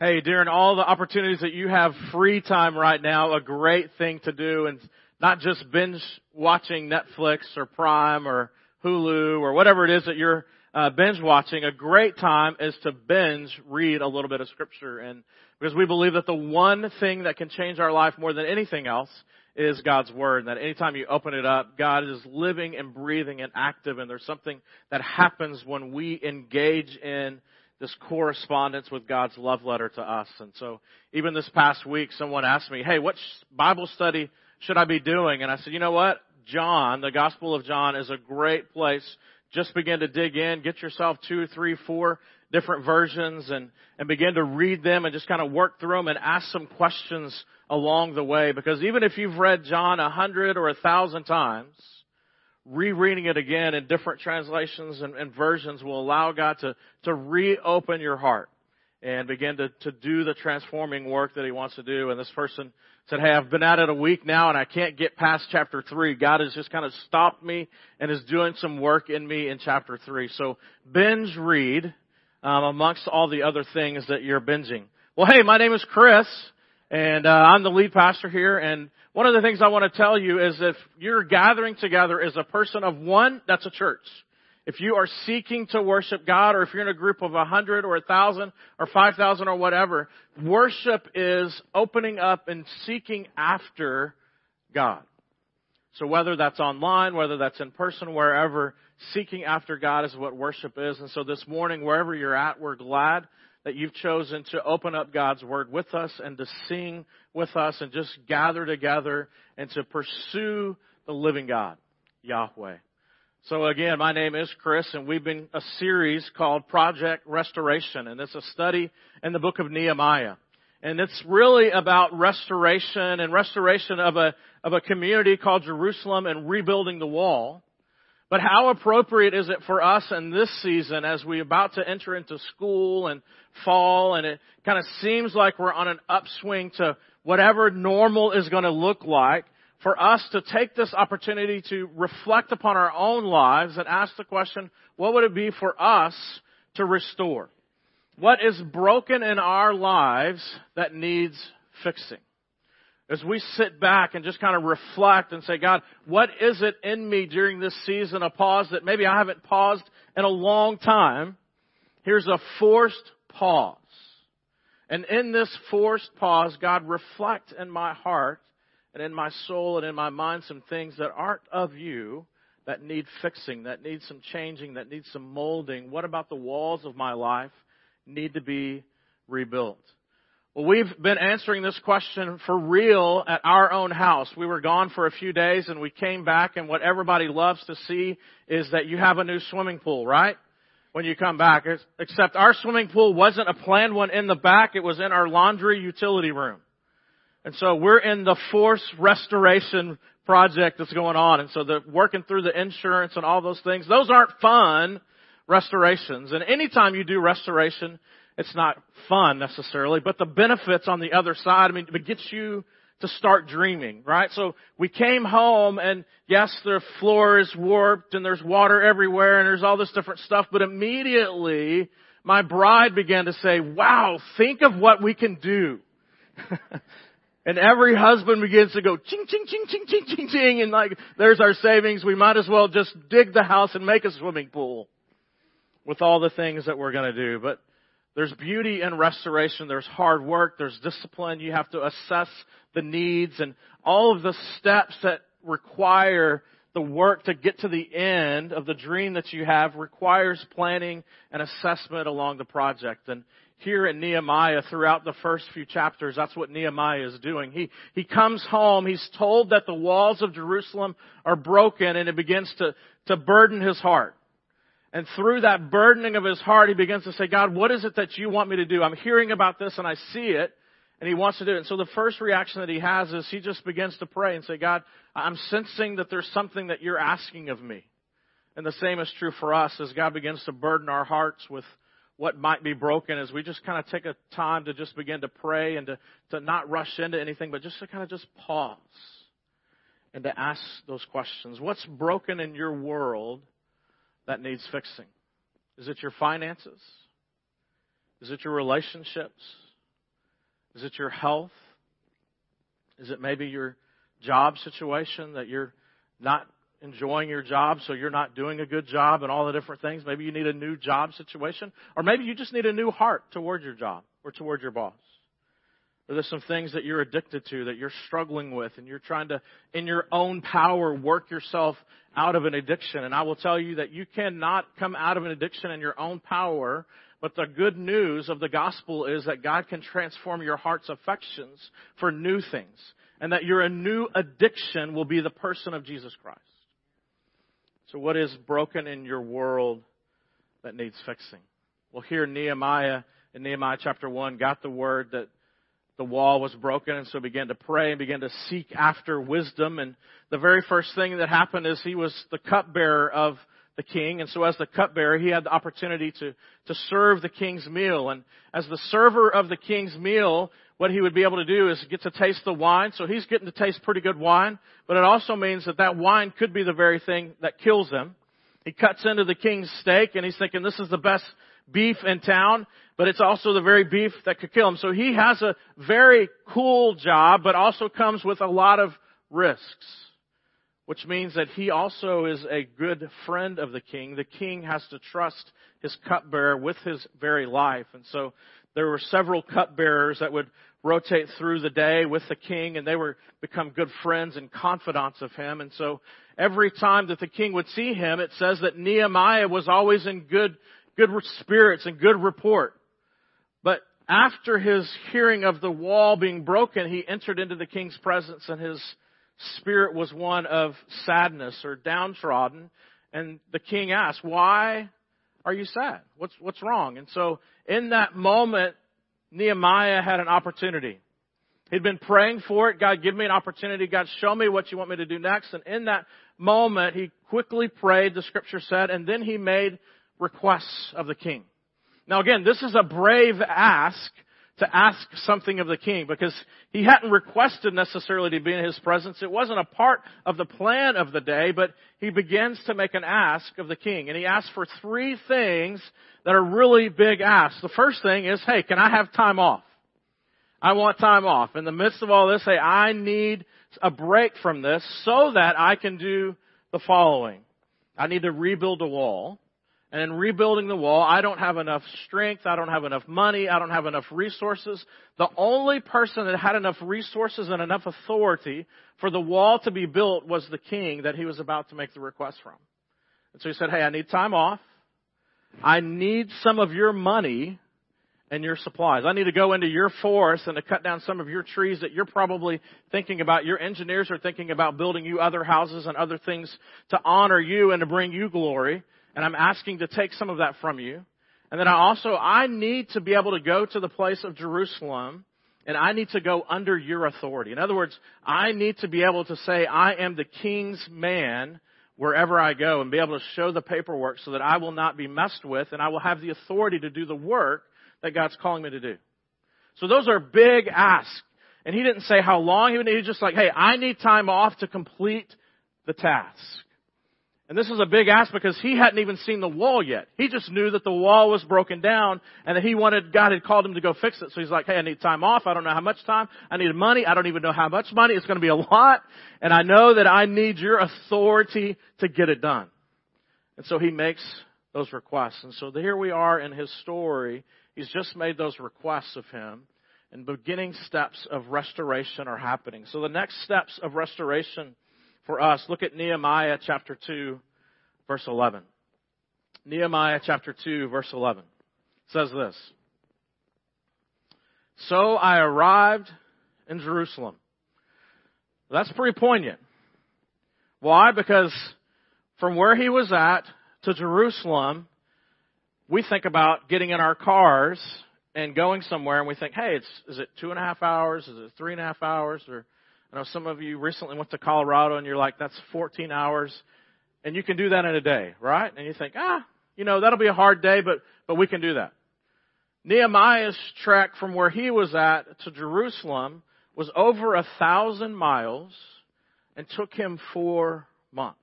Hey, during all the opportunities that you have free time right now, a great thing to do and not just binge watching Netflix or Prime or Hulu or whatever it is that you're uh, binge watching. A great time is to binge read a little bit of scripture and because we believe that the one thing that can change our life more than anything else is God's Word. And that anytime you open it up, God is living and breathing and active and there's something that happens when we engage in this correspondence with God's love letter to us. And so even this past week, someone asked me, hey, what Bible study should I be doing? And I said, you know what? John, the Gospel of John is a great place. Just begin to dig in, get yourself two, three, four different versions and, and begin to read them and just kind of work through them and ask some questions along the way. Because even if you've read John a hundred or a thousand times, rereading it again in different translations and, and, versions will allow God to, to reopen your heart and begin to, to do the transforming work that He wants to do. And this person said, Hey, I've been at it a week now and I can't get past chapter three. God has just kind of stopped me and is doing some work in me in chapter three. So binge read um, amongst all the other things that you're binging. Well, hey, my name is Chris and uh, I'm the lead pastor here and one of the things I want to tell you is if you're gathering together as a person of one, that's a church. If you are seeking to worship God, or if you're in a group of a hundred or a thousand or five thousand or whatever, worship is opening up and seeking after God. So whether that's online, whether that's in person, wherever, seeking after God is what worship is. And so this morning, wherever you're at, we're glad that you've chosen to open up God's Word with us and to sing with us and just gather together and to pursue the living God, Yahweh. So again, my name is Chris and we've been a series called Project Restoration and it's a study in the book of Nehemiah. And it's really about restoration and restoration of a, of a community called Jerusalem and rebuilding the wall. But how appropriate is it for us in this season as we're about to enter into school and fall and it kind of seems like we're on an upswing to whatever normal is going to look like for us to take this opportunity to reflect upon our own lives and ask the question, what would it be for us to restore? What is broken in our lives that needs fixing? As we sit back and just kind of reflect and say, God, what is it in me during this season of pause that maybe I haven't paused in a long time? Here's a forced pause. And in this forced pause, God, reflect in my heart and in my soul and in my mind some things that aren't of you that need fixing, that need some changing, that need some molding. What about the walls of my life need to be rebuilt? Well, we've been answering this question for real at our own house. We were gone for a few days and we came back and what everybody loves to see is that you have a new swimming pool, right? When you come back. Except our swimming pool wasn't a planned one in the back, it was in our laundry utility room. And so we're in the force restoration project that's going on. And so the working through the insurance and all those things, those aren't fun restorations. And anytime you do restoration, it's not fun necessarily, but the benefits on the other side, I mean, it gets you to start dreaming, right? So we came home and yes, the floor is warped and there's water everywhere and there's all this different stuff, but immediately my bride began to say, wow, think of what we can do. and every husband begins to go ching, ching, ching, ching, ching, ching, ching, and like, there's our savings. We might as well just dig the house and make a swimming pool with all the things that we're going to do. But there's beauty in restoration. There's hard work. There's discipline. You have to assess the needs and all of the steps that require the work to get to the end of the dream that you have requires planning and assessment along the project. And here in Nehemiah, throughout the first few chapters, that's what Nehemiah is doing. He, he comes home, he's told that the walls of Jerusalem are broken, and it begins to, to burden his heart. And through that burdening of his heart, he begins to say, God, what is it that you want me to do? I'm hearing about this and I see it. And he wants to do it. And so the first reaction that he has is he just begins to pray and say, God, I'm sensing that there's something that you're asking of me. And the same is true for us as God begins to burden our hearts with what might be broken as we just kind of take a time to just begin to pray and to, to not rush into anything, but just to kind of just pause and to ask those questions. What's broken in your world that needs fixing? Is it your finances? Is it your relationships? Is it your health? Is it maybe your job situation that you're not enjoying your job, so you're not doing a good job and all the different things? Maybe you need a new job situation, or maybe you just need a new heart toward your job or toward your boss. There's some things that you're addicted to that you're struggling with and you're trying to, in your own power, work yourself out of an addiction. And I will tell you that you cannot come out of an addiction in your own power, but the good news of the gospel is that God can transform your heart's affections for new things. And that your new addiction will be the person of Jesus Christ. So what is broken in your world that needs fixing? Well, here Nehemiah in Nehemiah chapter 1 got the word that the wall was broken and so began to pray and began to seek after wisdom. And the very first thing that happened is he was the cupbearer of the king. And so as the cupbearer, he had the opportunity to, to serve the king's meal. And as the server of the king's meal, what he would be able to do is get to taste the wine. So he's getting to taste pretty good wine. But it also means that that wine could be the very thing that kills him. He cuts into the king's steak and he's thinking this is the best beef in town but it's also the very beef that could kill him. So he has a very cool job, but also comes with a lot of risks. Which means that he also is a good friend of the king. The king has to trust his cupbearer with his very life. And so there were several cupbearers that would rotate through the day with the king and they were become good friends and confidants of him. And so every time that the king would see him, it says that Nehemiah was always in good, good spirits and good report. But after his hearing of the wall being broken, he entered into the king's presence and his spirit was one of sadness or downtrodden. And the king asked, why are you sad? What's, what's wrong? And so in that moment, Nehemiah had an opportunity. He'd been praying for it. God, give me an opportunity. God, show me what you want me to do next. And in that moment, he quickly prayed, the scripture said, and then he made requests of the king. Now again, this is a brave ask to ask something of the king because he hadn't requested necessarily to be in his presence. It wasn't a part of the plan of the day, but he begins to make an ask of the king. And he asks for three things that are really big asks. The first thing is, hey, can I have time off? I want time off. In the midst of all this, hey, I need a break from this so that I can do the following. I need to rebuild a wall. And in rebuilding the wall, I don't have enough strength, I don't have enough money, I don't have enough resources. The only person that had enough resources and enough authority for the wall to be built was the king that he was about to make the request from. And so he said, hey, I need time off. I need some of your money and your supplies. I need to go into your forest and to cut down some of your trees that you're probably thinking about. Your engineers are thinking about building you other houses and other things to honor you and to bring you glory and I'm asking to take some of that from you. And then I also, I need to be able to go to the place of Jerusalem and I need to go under your authority. In other words, I need to be able to say, I am the king's man wherever I go and be able to show the paperwork so that I will not be messed with and I will have the authority to do the work that God's calling me to do. So those are big asks. And he didn't say how long he would need. He just like, hey, I need time off to complete the task. And this is a big ask because he hadn't even seen the wall yet. He just knew that the wall was broken down and that he wanted, God had called him to go fix it. So he's like, hey, I need time off. I don't know how much time. I need money. I don't even know how much money. It's going to be a lot. And I know that I need your authority to get it done. And so he makes those requests. And so here we are in his story. He's just made those requests of him and beginning steps of restoration are happening. So the next steps of restoration for us. Look at Nehemiah chapter 2, verse 11. Nehemiah chapter 2, verse 11 says this. So I arrived in Jerusalem. That's pretty poignant. Why? Because from where he was at to Jerusalem, we think about getting in our cars and going somewhere and we think, hey, it's, is it two and a half hours? Is it three and a half hours? Or I know some of you recently went to Colorado and you're like, that's 14 hours. And you can do that in a day, right? And you think, ah, you know, that'll be a hard day, but, but we can do that. Nehemiah's trek from where he was at to Jerusalem was over a thousand miles and took him four months.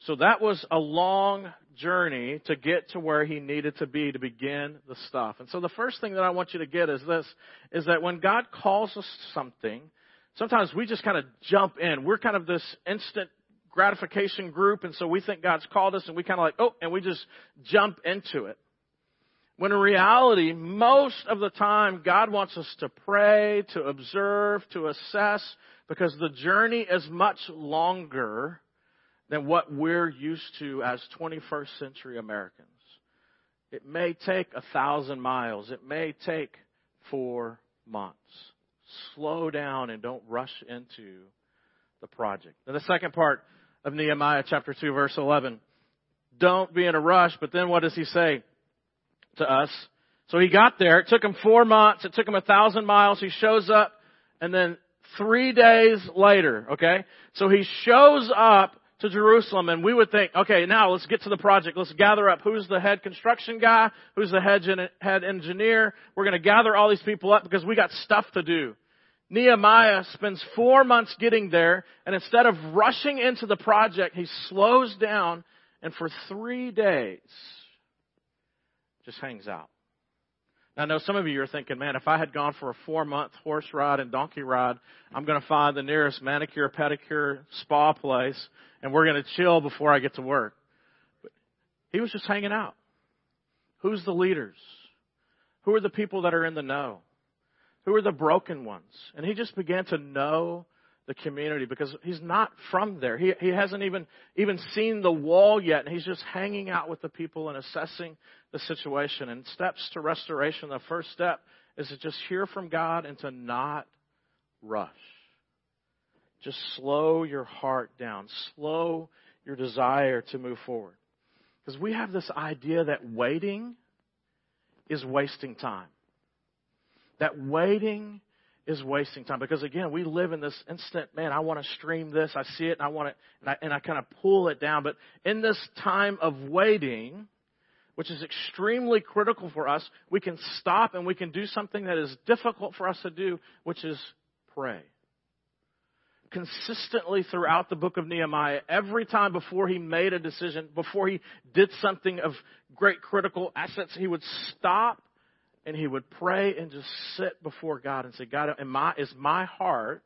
So that was a long journey to get to where he needed to be to begin the stuff. And so the first thing that I want you to get is this, is that when God calls us to something, sometimes we just kind of jump in. We're kind of this instant gratification group, and so we think God's called us and we kind of like, oh, and we just jump into it. When in reality, most of the time, God wants us to pray, to observe, to assess, because the journey is much longer than what we're used to as 21st century Americans. It may take a thousand miles. It may take four months. Slow down and don't rush into the project. Now the second part of Nehemiah chapter 2 verse 11. Don't be in a rush, but then what does he say to us? So he got there. It took him four months. It took him a thousand miles. He shows up and then three days later, okay? So he shows up to Jerusalem and we would think, okay, now let's get to the project. Let's gather up who's the head construction guy, who's the head, head engineer. We're going to gather all these people up because we got stuff to do. Nehemiah spends four months getting there and instead of rushing into the project, he slows down and for three days just hangs out. Now, I know some of you are thinking, man, if I had gone for a four month horse ride and donkey ride, I'm going to find the nearest manicure, pedicure, spa place, and we're going to chill before I get to work. But he was just hanging out. Who's the leaders? Who are the people that are in the know? Who are the broken ones? And he just began to know the community because he's not from there. He, he hasn't even, even seen the wall yet, and he's just hanging out with the people and assessing the situation. And steps to restoration, the first step is to just hear from God and to not rush. Just slow your heart down. Slow your desire to move forward. Because we have this idea that waiting is wasting time. That waiting is wasting time. Because again we live in this instant man i want to stream this i see it and i want it and i, and I kind of pull it down. But in this time of waiting which is extremely critical for us we can stop and we can do something that is difficult for us to do which is pray. Consistently throughout the book of nehemiah every time before he made a decision before he did something of great critical assets he would stop and he would pray and just sit before God and say, God, am I, is my heart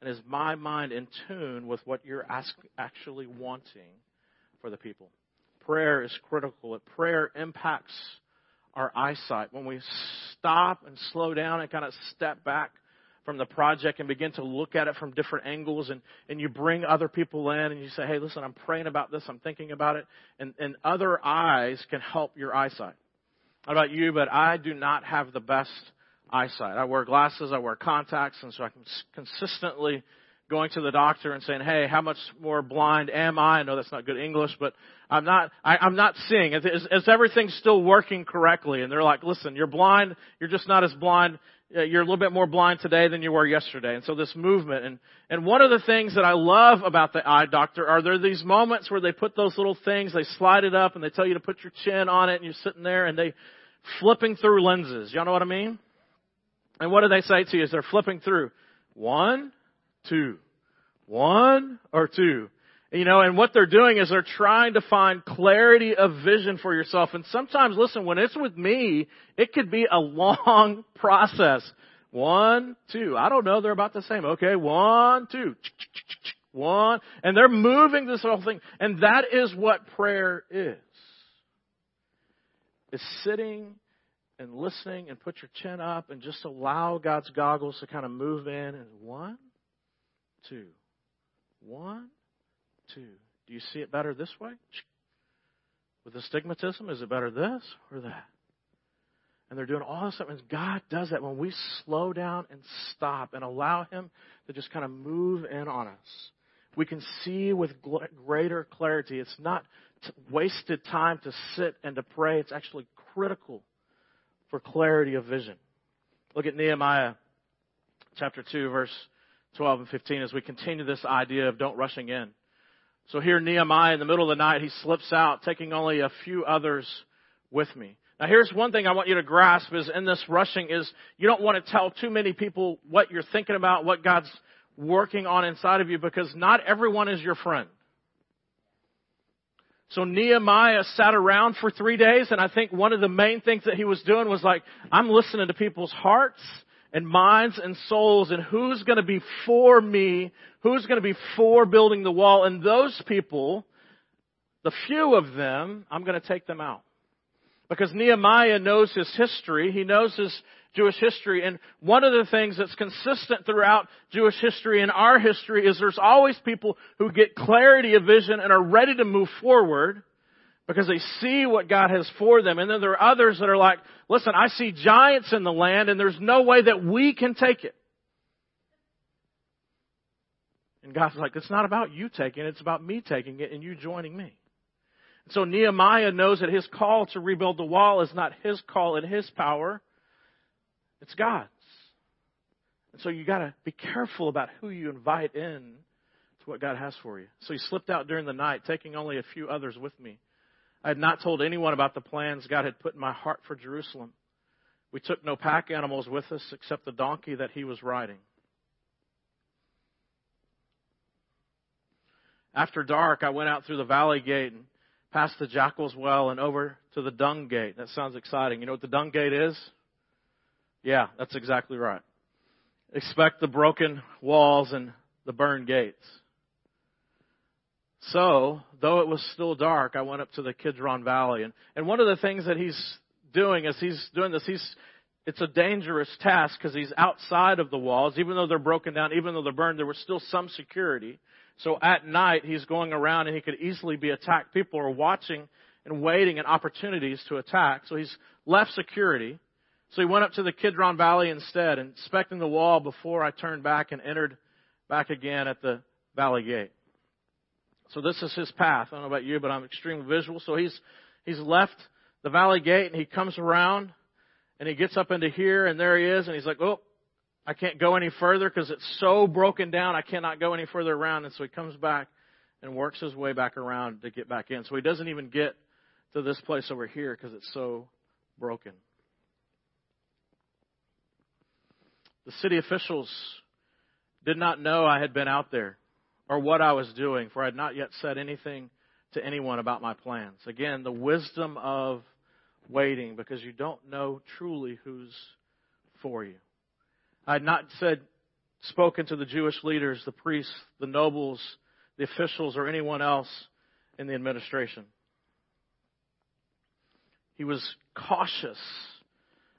and is my mind in tune with what you're ask, actually wanting for the people? Prayer is critical. Prayer impacts our eyesight. When we stop and slow down and kind of step back from the project and begin to look at it from different angles and, and you bring other people in and you say, hey, listen, I'm praying about this, I'm thinking about it, and, and other eyes can help your eyesight about you, but I do not have the best eyesight. I wear glasses, I wear contacts, and so I'm consistently going to the doctor and saying, "Hey, how much more blind am I?" I know that's not good English, but I'm not. I, I'm not seeing. Is, is everything still working correctly? And they're like, "Listen, you're blind. You're just not as blind. Uh, you're a little bit more blind today than you were yesterday." And so this movement, and and one of the things that I love about the eye doctor are there these moments where they put those little things, they slide it up, and they tell you to put your chin on it, and you're sitting there, and they flipping through lenses. Y'all know what I mean? And what do they say to you as they're flipping through? One, two. One or two. You know, and what they're doing is they're trying to find clarity of vision for yourself. And sometimes, listen, when it's with me, it could be a long process. One, two. I don't know. They're about the same. Okay. One, two. One. And they're moving this whole thing. And that is what prayer is is sitting and listening and put your chin up and just allow God's goggles to kind of move in and one, two, one, two. Do you see it better this way? With astigmatism, is it better this or that? And they're doing all this stuff. And God does that when we slow down and stop and allow Him to just kind of move in on us. We can see with greater clarity. It's not wasted time to sit and to pray. It's actually critical for clarity of vision. Look at Nehemiah chapter 2, verse 12 and 15 as we continue this idea of don't rushing in. So here Nehemiah in the middle of the night, he slips out, taking only a few others with me. Now here's one thing I want you to grasp is in this rushing is you don't want to tell too many people what you're thinking about, what God's working on inside of you because not everyone is your friend. So Nehemiah sat around for three days, and I think one of the main things that he was doing was like, I'm listening to people's hearts and minds and souls and who's going to be for me, who's going to be for building the wall, and those people, the few of them, I'm going to take them out. Because Nehemiah knows his history, he knows his Jewish history, and one of the things that's consistent throughout Jewish history and our history is there's always people who get clarity of vision and are ready to move forward because they see what God has for them. And then there are others that are like, listen, I see giants in the land and there's no way that we can take it. And God's like, it's not about you taking it, it's about me taking it and you joining me. So Nehemiah knows that his call to rebuild the wall is not his call and his power. It's God's. And so you gotta be careful about who you invite in to what God has for you. So he slipped out during the night, taking only a few others with me. I had not told anyone about the plans God had put in my heart for Jerusalem. We took no pack animals with us except the donkey that he was riding. After dark, I went out through the valley gate and past the jackal's well and over to the dung gate. That sounds exciting. You know what the dung gate is? Yeah, that's exactly right. Expect the broken walls and the burned gates. So, though it was still dark, I went up to the Kidron Valley. And, and one of the things that he's doing is he's doing this, he's, it's a dangerous task because he's outside of the walls. Even though they're broken down, even though they're burned, there was still some security. So at night, he's going around and he could easily be attacked. People are watching and waiting and opportunities to attack. So he's left security. So he went up to the Kidron Valley instead, inspecting the wall before I turned back and entered back again at the valley gate. So this is his path. I don't know about you, but I'm extremely visual. So he's he's left the valley gate and he comes around and he gets up into here and there he is and he's like, "Oh, I can't go any further because it's so broken down. I cannot go any further around." And so he comes back and works his way back around to get back in. So he doesn't even get to this place over here because it's so broken. The city officials did not know I had been out there or what I was doing, for I had not yet said anything to anyone about my plans. Again, the wisdom of waiting because you don't know truly who's for you. I had not said, spoken to the Jewish leaders, the priests, the nobles, the officials, or anyone else in the administration. He was cautious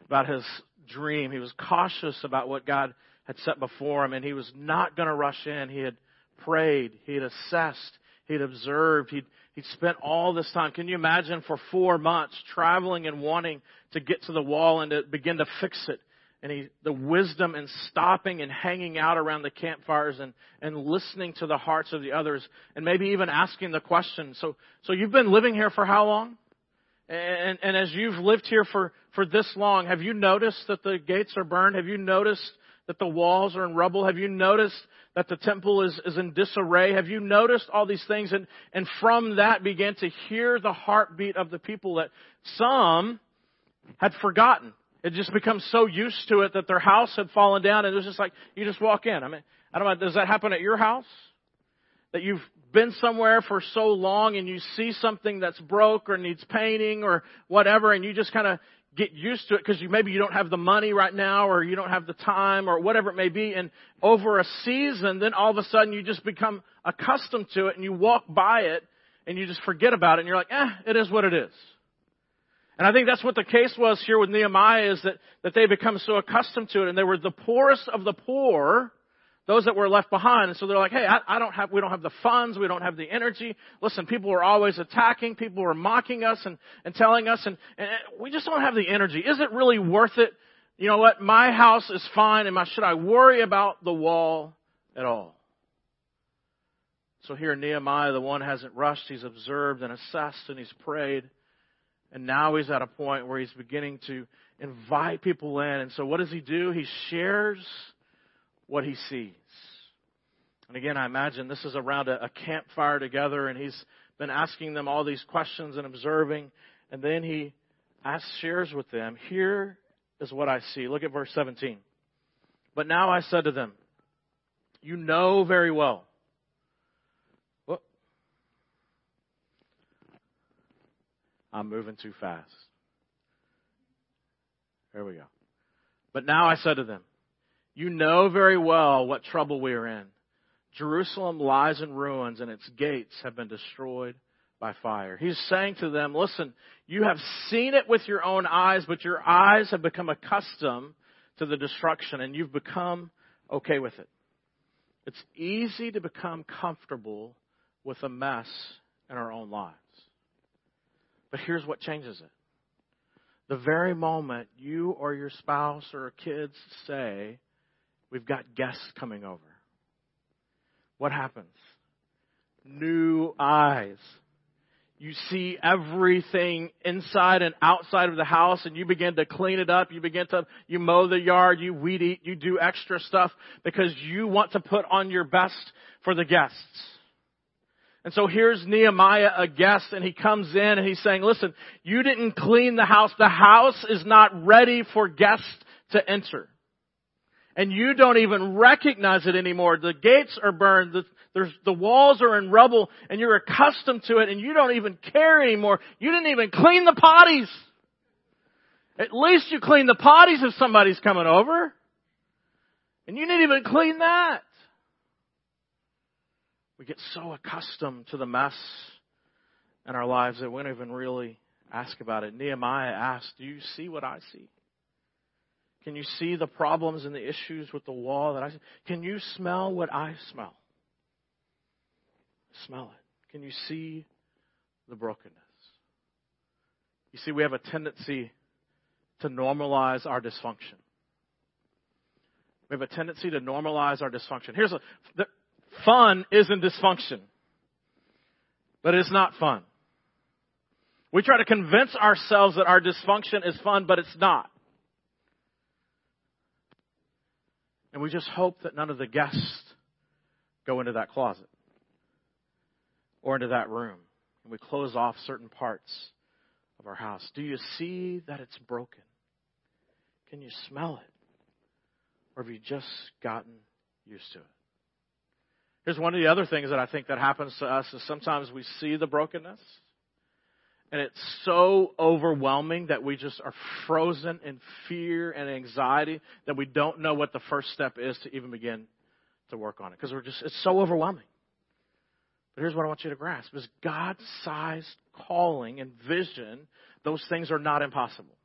about his dream. He was cautious about what God had set before him, and he was not going to rush in. He had prayed, he had assessed, he had observed, he'd, he'd spent all this time. Can you imagine for four months traveling and wanting to get to the wall and to begin to fix it? And he, the wisdom in stopping and hanging out around the campfires and, and listening to the hearts of the others and maybe even asking the question. So, so you've been living here for how long? And, and as you've lived here for, for this long, have you noticed that the gates are burned? Have you noticed that the walls are in rubble? Have you noticed that the temple is, is in disarray? Have you noticed all these things? And, and from that began to hear the heartbeat of the people that some had forgotten. It just become so used to it that their house had fallen down and it was just like, you just walk in. I mean, I don't know, does that happen at your house? That you've been somewhere for so long and you see something that's broke or needs painting or whatever and you just kind of get used to it because you maybe you don't have the money right now or you don't have the time or whatever it may be. And over a season then all of a sudden you just become accustomed to it and you walk by it and you just forget about it and you're like eh it is what it is. And I think that's what the case was here with Nehemiah is that, that they become so accustomed to it and they were the poorest of the poor those that were left behind. And so they're like, hey, I, I, don't have, we don't have the funds, we don't have the energy. Listen, people are always attacking, people are mocking us and, and telling us, and, and we just don't have the energy. Is it really worth it? You know what? My house is fine, and my, should I worry about the wall at all? So here Nehemiah, the one hasn't rushed, he's observed and assessed and he's prayed. And now he's at a point where he's beginning to invite people in. And so what does he do? He shares what he sees. And again, I imagine this is around a, a campfire together, and he's been asking them all these questions and observing, and then he asks, shares with them, Here is what I see. Look at verse 17. But now I said to them, You know very well. I'm moving too fast. There we go. But now I said to them, You know very well what trouble we are in. Jerusalem lies in ruins and its gates have been destroyed by fire. He's saying to them, listen, you have seen it with your own eyes, but your eyes have become accustomed to the destruction and you've become okay with it. It's easy to become comfortable with a mess in our own lives. But here's what changes it. The very moment you or your spouse or kids say, We've got guests coming over, what happens? New eyes. You see everything inside and outside of the house and you begin to clean it up. You begin to, you mow the yard, you weed eat, you do extra stuff because you want to put on your best for the guests. And so here's Nehemiah, a guest, and he comes in and he's saying, listen, you didn't clean the house. The house is not ready for guests to enter. And you don't even recognize it anymore. The gates are burned. The, the walls are in rubble and you're accustomed to it and you don't even care anymore. You didn't even clean the potties. At least you clean the potties if somebody's coming over. And you didn't even clean that. We get so accustomed to the mess in our lives that we don't even really ask about it. Nehemiah asked, Do you see what I see? Can you see the problems and the issues with the wall that I see? Can you smell what I smell? Smell it. Can you see the brokenness? You see, we have a tendency to normalize our dysfunction. We have a tendency to normalize our dysfunction. Here's a, the, Fun isn't dysfunction. But it's not fun. We try to convince ourselves that our dysfunction is fun, but it's not. And we just hope that none of the guests go into that closet or into that room. And we close off certain parts of our house. Do you see that it's broken? Can you smell it? Or have you just gotten used to it? Here's one of the other things that I think that happens to us is sometimes we see the brokenness and it's so overwhelming that we just are frozen in fear and anxiety that we don't know what the first step is to even begin to work on it because we're just it's so overwhelming. But here's what I want you to grasp is God-sized calling and vision, those things are not impossible.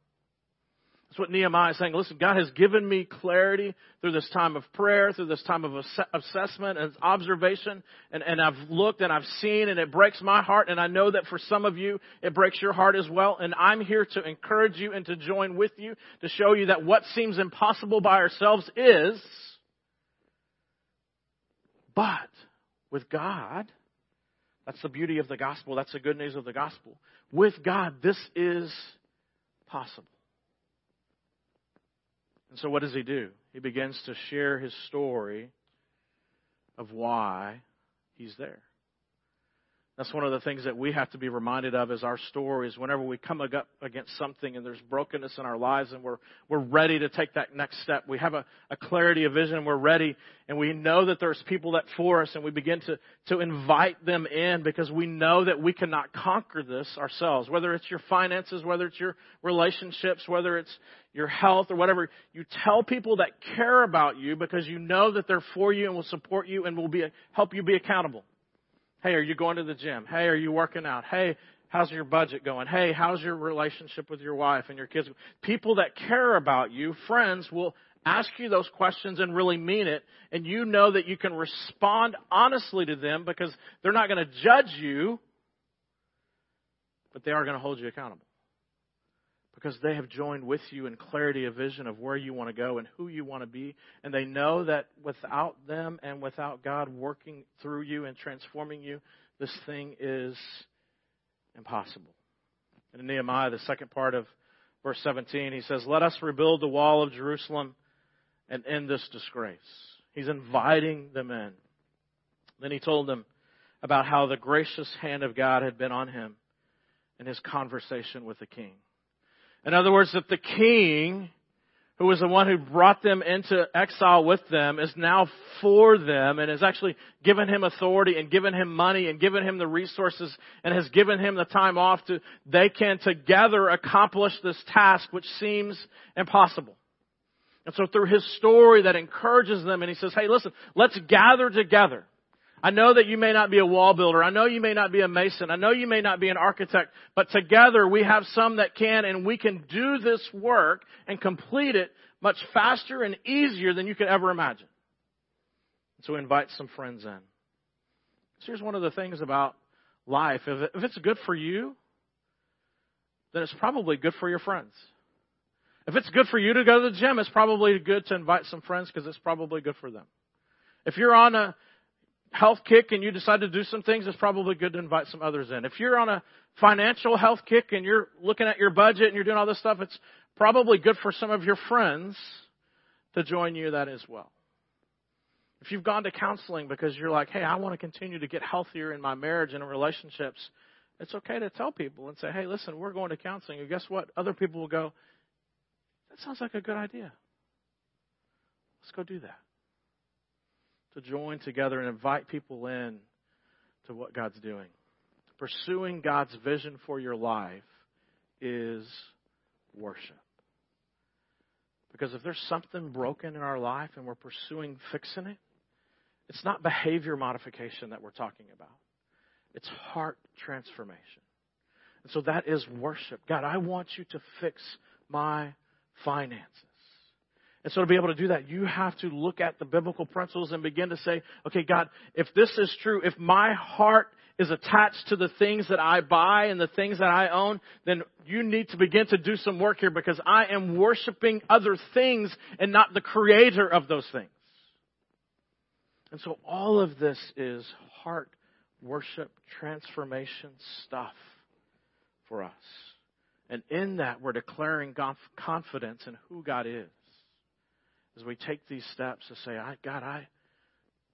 That's what Nehemiah is saying. Listen, God has given me clarity through this time of prayer, through this time of assessment and observation. And, and I've looked and I've seen and it breaks my heart. And I know that for some of you, it breaks your heart as well. And I'm here to encourage you and to join with you to show you that what seems impossible by ourselves is. But with God, that's the beauty of the gospel. That's the good news of the gospel. With God, this is possible. And so what does he do? He begins to share his story of why he's there. That's one of the things that we have to be reminded of as our stories. Whenever we come up against something and there's brokenness in our lives and we're, we're ready to take that next step, we have a, a clarity of vision, and we're ready, and we know that there's people that for us, and we begin to, to invite them in because we know that we cannot conquer this ourselves. Whether it's your finances, whether it's your relationships, whether it's your health or whatever, you tell people that care about you because you know that they're for you and will support you and will be, help you be accountable. Hey, are you going to the gym? Hey, are you working out? Hey, how's your budget going? Hey, how's your relationship with your wife and your kids? People that care about you, friends, will ask you those questions and really mean it, and you know that you can respond honestly to them because they're not going to judge you, but they are going to hold you accountable because they have joined with you in clarity of vision of where you want to go and who you want to be. And they know that without them and without God working through you and transforming you, this thing is impossible. And in Nehemiah, the second part of verse 17, he says, Let us rebuild the wall of Jerusalem and end this disgrace. He's inviting them in. Then he told them about how the gracious hand of God had been on him in his conversation with the king. In other words, that the king who was the one who brought them into exile with them, is now for them and has actually given him authority and given him money and given him the resources and has given him the time off to, they can together accomplish this task which seems impossible. And so through his story that encourages them and he says, hey listen, let's gather together. I know that you may not be a wall builder. I know you may not be a mason. I know you may not be an architect, but together we have some that can and we can do this work and complete it much faster and easier than you could ever imagine. So we invite some friends in. So here's one of the things about life. If it's good for you, then it's probably good for your friends. If it's good for you to go to the gym, it's probably good to invite some friends because it's probably good for them. If you're on a health kick and you decide to do some things, it's probably good to invite some others in. If you're on a financial health kick and you're looking at your budget and you're doing all this stuff, it's probably good for some of your friends to join you that as well. If you've gone to counseling because you're like, hey, I want to continue to get healthier in my marriage and in relationships, it's okay to tell people and say, hey, listen, we're going to counseling. And guess what? Other people will go, that sounds like a good idea. Let's go do that to join together and invite people in to what God's doing. Pursuing God's vision for your life is worship. Because if there's something broken in our life and we're pursuing fixing it, it's not behavior modification that we're talking about. It's heart transformation. And so that is worship. God, I want you to fix my finances. And so to be able to do that, you have to look at the biblical principles and begin to say, okay, God, if this is true, if my heart is attached to the things that I buy and the things that I own, then you need to begin to do some work here because I am worshiping other things and not the creator of those things. And so all of this is heart worship transformation stuff for us. And in that, we're declaring confidence in who God is as we take these steps to say, I, God, I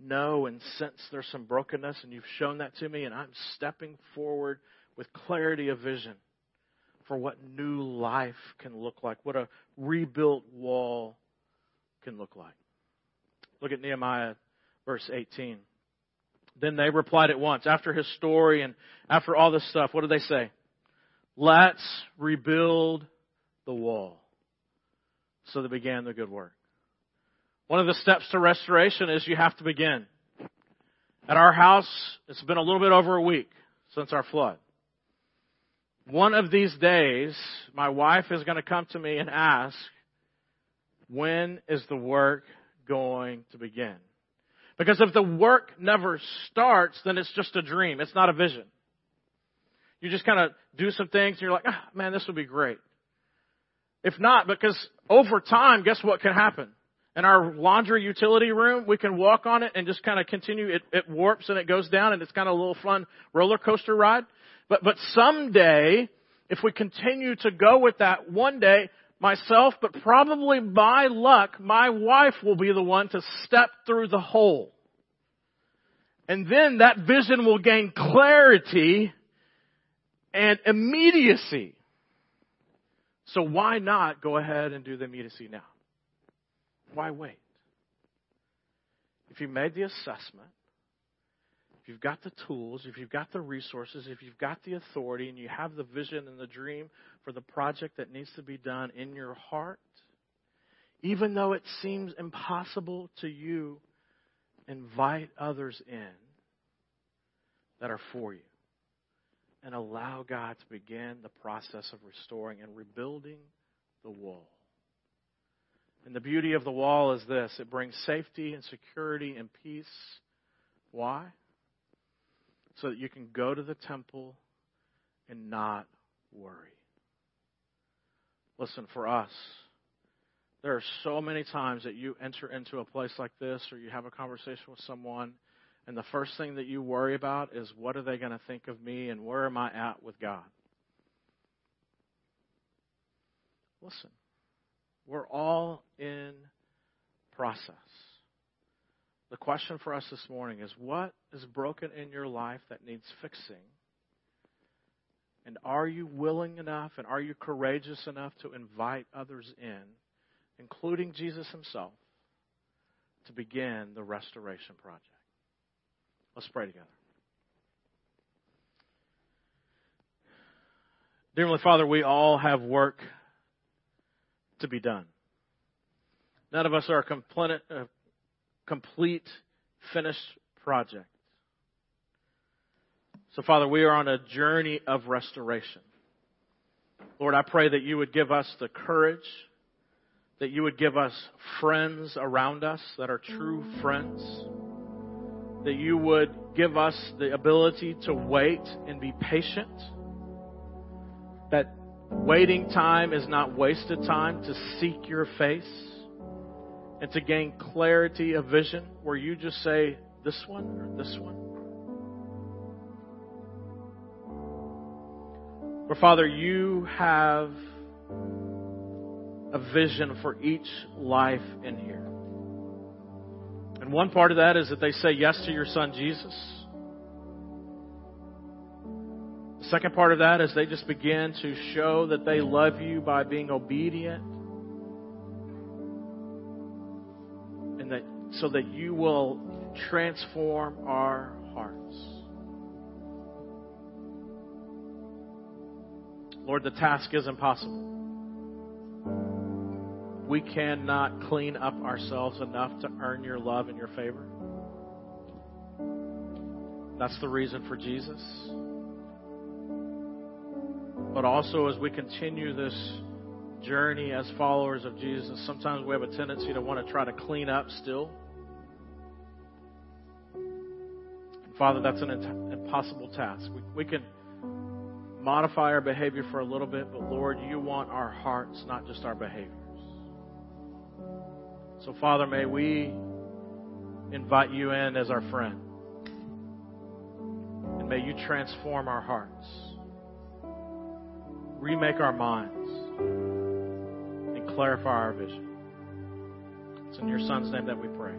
know and sense there's some brokenness, and you've shown that to me, and I'm stepping forward with clarity of vision for what new life can look like, what a rebuilt wall can look like. Look at Nehemiah, verse 18. Then they replied at once. After his story and after all this stuff, what did they say? Let's rebuild the wall. So they began the good work. One of the steps to restoration is you have to begin. At our house, it's been a little bit over a week since our flood. One of these days, my wife is going to come to me and ask, when is the work going to begin? Because if the work never starts, then it's just a dream. It's not a vision. You just kind of do some things and you're like, ah, man, this would be great. If not, because over time, guess what can happen? In our laundry utility room, we can walk on it and just kind of continue. It, it warps and it goes down and it's kind of a little fun roller coaster ride. But, but someday, if we continue to go with that, one day, myself, but probably by luck, my wife will be the one to step through the hole. And then that vision will gain clarity and immediacy. So why not go ahead and do the immediacy now? Why wait? If you made the assessment, if you've got the tools, if you've got the resources, if you've got the authority, and you have the vision and the dream for the project that needs to be done in your heart, even though it seems impossible to you, invite others in that are for you. And allow God to begin the process of restoring and rebuilding the wall. And the beauty of the wall is this it brings safety and security and peace. Why? So that you can go to the temple and not worry. Listen, for us, there are so many times that you enter into a place like this or you have a conversation with someone, and the first thing that you worry about is what are they going to think of me and where am I at with God? Listen. We're all in process. The question for us this morning is what is broken in your life that needs fixing? And are you willing enough and are you courageous enough to invite others in including Jesus himself, to begin the restoration project. Let's pray together. Heavenly Father, we all have work to be done. None of us are a complete, finished project. So, Father, we are on a journey of restoration. Lord, I pray that you would give us the courage, that you would give us friends around us that are true friends, that you would give us the ability to wait and be patient waiting time is not wasted time to seek your face and to gain clarity of vision where you just say, this one or this one. But Father, you have a vision for each life in here. And one part of that is that they say yes to your son Jesus. Second part of that is they just begin to show that they love you by being obedient. And that so that you will transform our hearts. Lord, the task is impossible. We cannot clean up ourselves enough to earn your love and your favor. That's the reason for Jesus but also as we continue this journey as followers of Jesus, sometimes we have a tendency to want to try to clean up still. And Father, that's an impossible task. We, we can modify our behavior for a little bit, but Lord, you want our hearts, not just our behaviors. So, Father, may we invite you in as our friend. And may you transform our hearts remake our minds, and clarify our vision. It's in your Son's name that we pray.